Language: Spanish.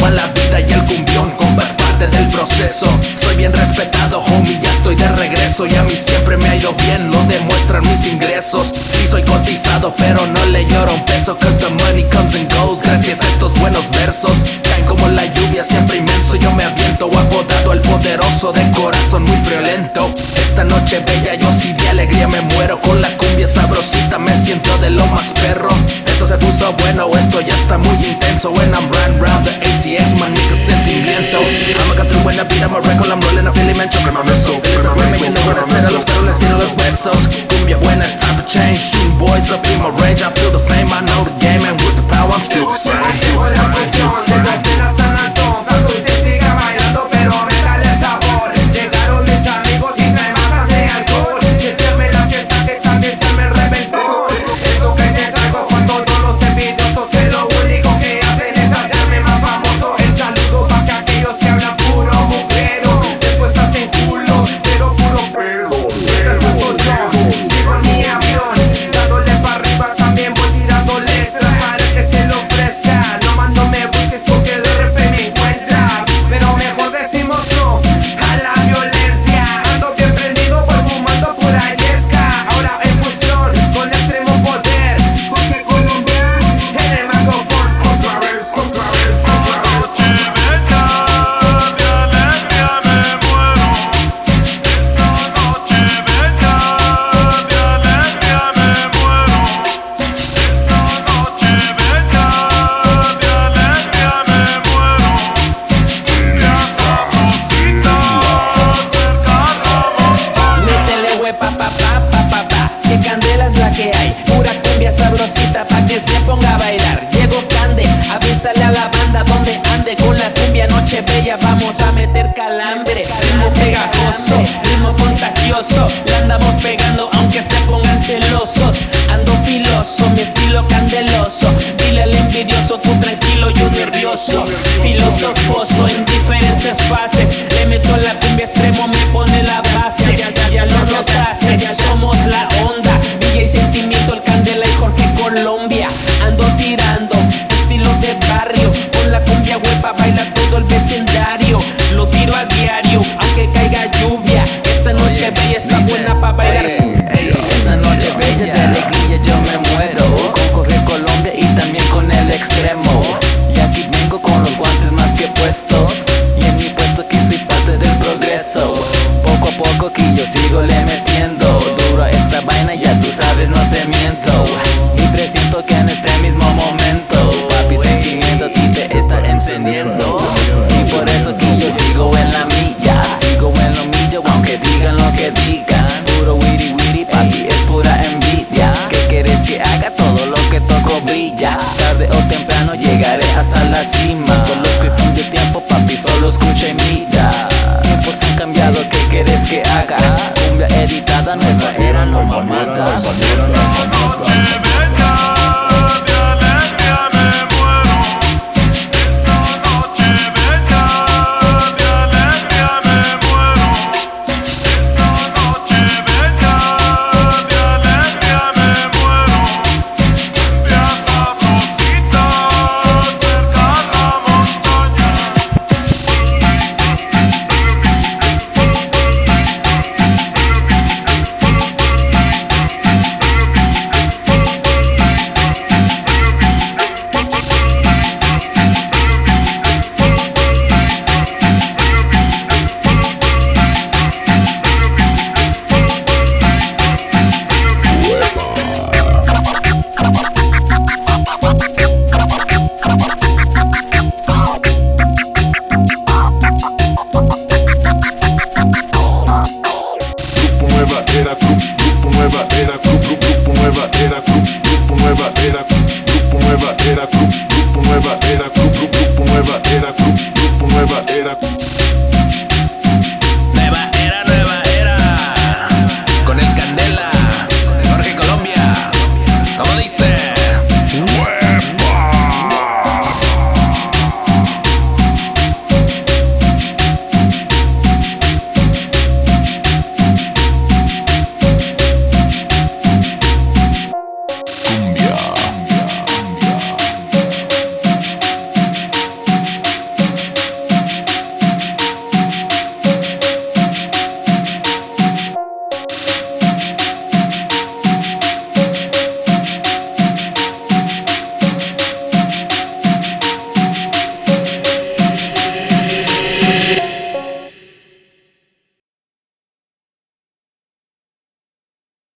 vida y el cumbión, compa, es parte del proceso. Soy bien respetado, homie, ya estoy de regreso. Y a mí siempre me ha ido bien, lo demuestran mis ingresos. Sí soy cotizado, pero no le lloro un peso, cause the money comes and goes. Gracias a estos buenos versos, caen como la lluvia, siempre inmenso. Yo me aviento, apodado el poderoso, de corazón muy friolento. Esta noche bella, yo sí de alegría me muero. Con la cumbia sabrosita me siento de lo más perro. Esto se puso bueno, esto ya está muy intenso. When besos. Cumbia buena, it's time to change. Shooting boys up in my range, I feel the ande Con la cumbia noche bella vamos a meter calambre. Ritmo pegajoso, ritmo contagioso Le andamos pegando aunque se pongan celosos. Ando filoso, mi estilo candeloso. Dile al envidioso tú tranquilo yo nervioso. Filosofoso en diferentes fases noche bella está buena pa' bailar. Ey, noche bella. de alegría yo me muero. Con Jorge Colombia y también con el extremo. Y aquí vengo con los guantes más que puestos. Y en mi puesto aquí soy parte del progreso. Poco a poco que yo sigo le metiendo. Duro a esta vaina ya tú sabes no te miento. Y presiento que en este mismo momento Papi sentimiento a ti te está encendiendo. Y por eso que yo sigo en la milla Sigo en lo millo aunque digan lo Todo lo que toco brilla. Tarde o temprano llegaré hasta la cima. Solo es cuestión de tiempo papi solo escucha y mira. Tiempos han cambiado ¿qué quieres que haga? Cumbia editada nueva era lo mamadas